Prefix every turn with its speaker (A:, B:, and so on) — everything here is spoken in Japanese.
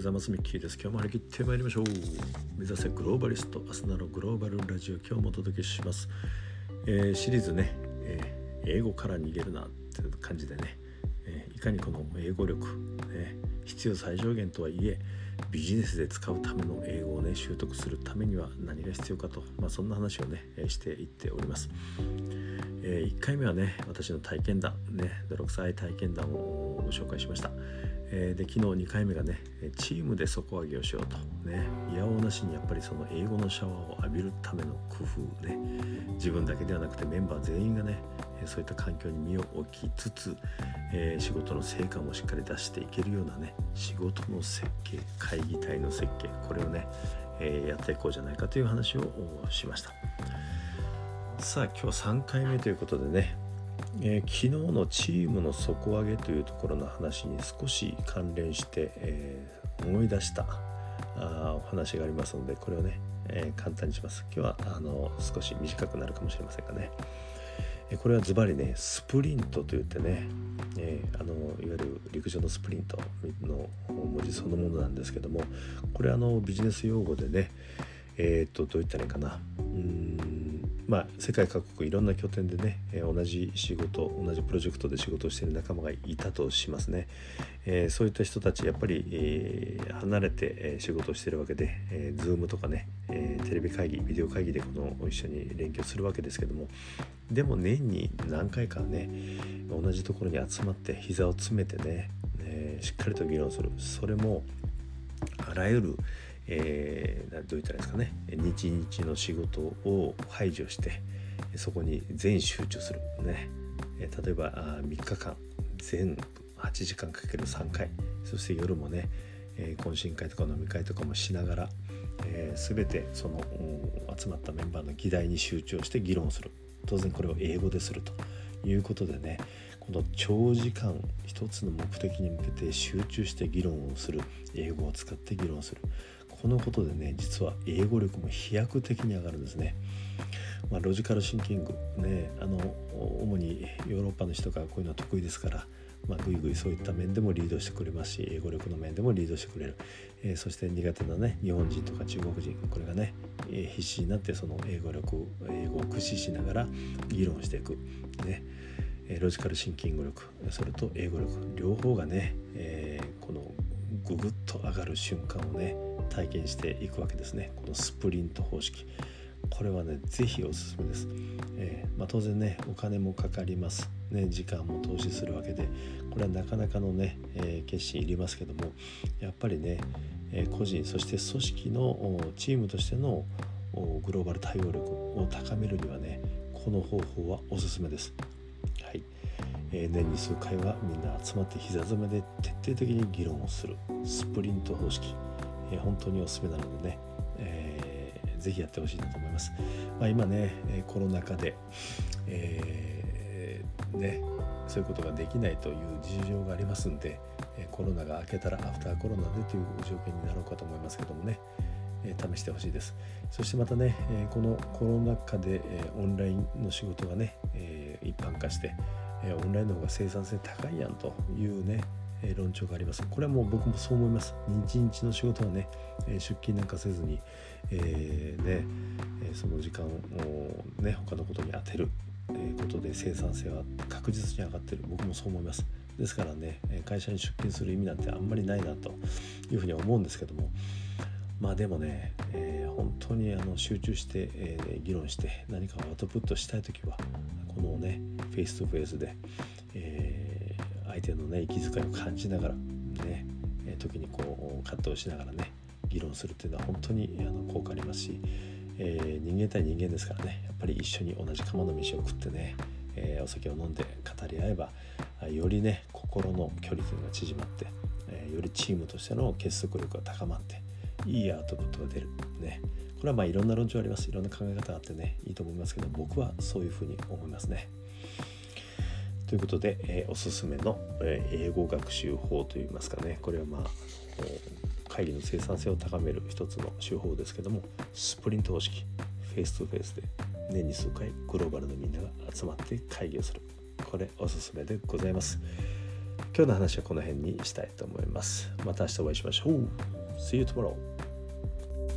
A: ございます。ミッキーです。今日も張り切ってまいりましょう。目指せグローバリストアスナのグローバルラジオ今日もお届けします、えー、シリーズね、えー、英語から逃げるなっていう感じでね、えー、いかにこの英語力、ね、必要最小限とはいえビジネスで使うための英語をね習得するためには何が必要かと、まあ、そんな話をねしていっております、え1回目はね私の体験談ね泥臭い体験談をご紹介しました、えー、で昨日2回目がねチームで底上げをしようと。ねいやおなしにやっぱりその英語のシャワーを浴びるための工夫ね。自分だけではなくてメンバー全員がねそういった環境に身を置きつつ、えー、仕事の成果もしっかり出していけるようなね仕事の設計会議体の設計これをね、え、やっていこうじゃないかという話をしました。さあ今日3回目ということでねえー、昨日のチームの底上げというところの話に少し関連して、えー、思い出したあお話がありますのでこれをね、えー、簡単にします。今日はあの少し短くなるかもしれませんがね、えこれはズバリねスプリントといってね、えあのいわゆる陸上のスプリントの文字そのものなんですけどもこれあのビジネス用語でねえっ、とどういったらいいかな。うんまあ、世界各国いろんな拠点でね、え、同じ仕事同じプロジェクトで仕事をしている仲間がいたとしますね、え、そういった人たちやっぱり、え、離れて、仕事をしてるわけで、えー、Zoom とかね、えテレビ会議ビデオ会議でこの一緒に連携するわけですけどもでも年に何回かね同じところに集まって膝を詰めてね、えしっかりと議論する。それもあらゆるえー、どう言ったらいいですかね。日々の仕事を排除してそこに全集中するね。例えばあ3日間全8時間かける3回そして夜もね、懇親会とか飲み会とかもしながら、えー、全てその集まったメンバーの議題に集中して議論する。当然これを英語でするということでねこの長時間一つの目的に向けて集中して議論をする。英語を使って議論する。このことでね実は英語力も飛躍的に上がるんですね。まあ、ロジカルシンキングねあの主にヨーロッパの人がこういうのは得意ですから、まあ、ぐいぐいそういった面でもリードしてくれますし英語力の面でもリードしてくれる、えー、そして苦手なね日本人とか中国人これがね、えー、必死になってその英語力英語を駆使しながら議論していく。ね。ロジカルシンキング力それと英語力両方がね、えー、このググッと上がる瞬間をね体験していくわけですね。このスプリント方式。これはね是非おすすめです、えー、まあ、当然ねお金もかかります。ね時間も投資するわけでこれはなかなかのね、えー、決心いりますけどもやっぱりね、えー、個人そして組織のチームとしてのグローバル対応力を高めるにはねこの方法はおすすめです。え、年に数回はみんな集まって膝詰めで徹底的に議論をするスプリント方式え本当におすすめなのでね、えー、ぜひやってほしいなと思います。まあ、今ねコロナ禍で、えー、ねそういうことができないという事情がありますんでコロナが明けたらアフターコロナでという条件になろうかと思いますけどもね試してほしいですそしてまたねこのコロナ禍でオンラインの仕事がね一般化してオンラインの方が生産性高いやんというね論調があります。これはもう僕もそう思います。日日の仕事はね、出勤なんかせずに、えー、ね、その時間をね他のことに充てる、ことで生産性は確実に上がってる僕もそう思います。ですからね会社に出勤する意味なんてあんまりないなというふうに思うんですけどもまあでもね、えー、本当にあの集中して、えー、議論して何かをアウトプットしたい時はこのね face to face で、えー相手のね息遣いを感じながらね時にこう葛藤しながらね議論するっていうのは本当にあの効果ありますし、えー、人間対人間ですからねやっぱり一緒に同じ釜の飯を食ってね、えー、お酒を飲んで語り合えばよりね心の距離というのが縮まって、えー、よりチームとしての結束力が高まっていいアウトプットが出る。ね。これはまあいろんな論調あります。いろんな考え方があってねいいと思いますけど僕はそういうふうに思いますね。ということで、えー、おすすめの、えー、英語学習法といいますかね。これはまあ会議の生産性を高める一つの手法ですけどもスプリント方式 face to face で年に数回グローバルのみんなが集まって会議をする。これおすすめでございます。今日の話はこの辺にしたいと思います。また明日お会いしましょう。See you tomorrow.